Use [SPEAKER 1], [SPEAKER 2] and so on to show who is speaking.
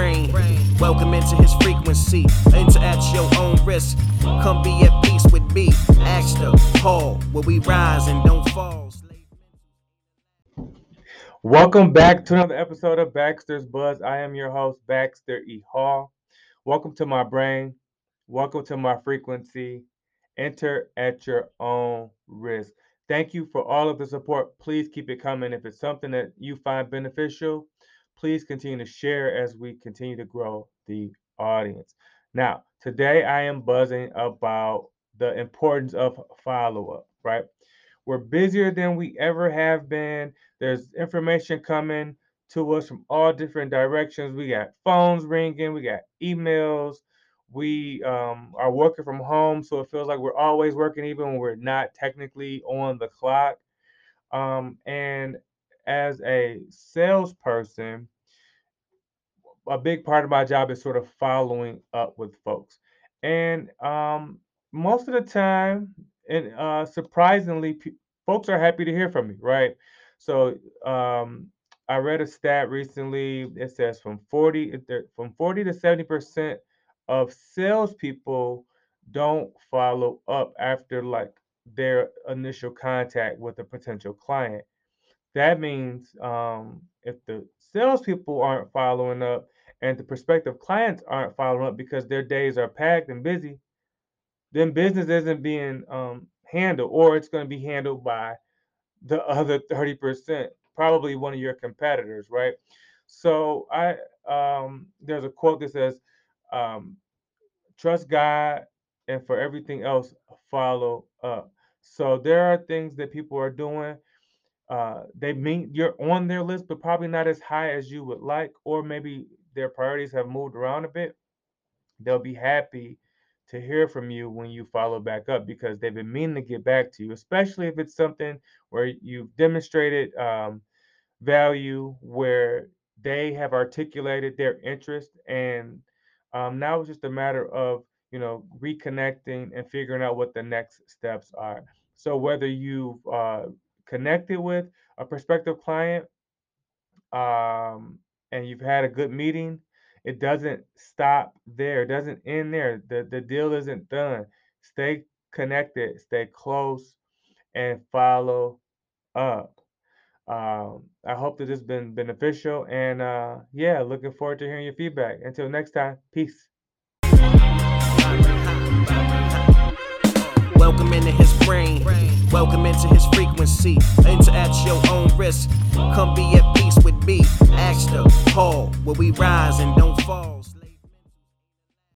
[SPEAKER 1] brain. Welcome into his frequency. Enter at your own risk. Come be at peace with me. The Paul, where we rise and don't fall.
[SPEAKER 2] Welcome back to another episode of Baxter's Buzz. I am your host, Baxter E. Hall. Welcome to my brain. Welcome to my frequency. Enter at your own risk. Thank you for all of the support. Please keep it coming. If it's something that you find beneficial, please continue to share as we continue to grow the audience. Now, today I am buzzing about the importance of follow up, right? We're busier than we ever have been. There's information coming to us from all different directions. We got phones ringing, we got emails, we um, are working from home, so it feels like we're always working, even when we're not technically on the clock. Um, and as a salesperson, a big part of my job is sort of following up with folks. And um, most of the time, and uh, surprisingly, folks are happy to hear from me, right? So um, I read a stat recently. It says from 40 from 40 to 70 percent of salespeople don't follow up after like their initial contact with a potential client. That means um, if the salespeople aren't following up and the prospective clients aren't following up because their days are packed and busy, then business isn't being um, handled, or it's going to be handled by the other 30%, probably one of your competitors, right? So I um, there's a quote that says, um, trust God, and for everything else, follow up. So there are things that people are doing. Uh, they mean you're on their list, but probably not as high as you would like, or maybe their priorities have moved around a bit. They'll be happy to hear from you when you follow back up because they've been meaning to get back to you, especially if it's something where you've demonstrated um, value, where they have articulated their interest and um, now it's just a matter of you know reconnecting and figuring out what the next steps are. So whether you've uh, connected with a prospective client um, and you've had a good meeting, it doesn't stop there. It doesn't end there. The the deal isn't done. Stay connected, stay close, and follow up. Um, I hope that this has been beneficial. And uh, yeah, looking forward to hearing your feedback. Until next time, peace.
[SPEAKER 1] Welcome into his brain. Welcome into his frequency. Enter at your own risk. Come be at peace with me. Ask the Paul, where we rise and don't.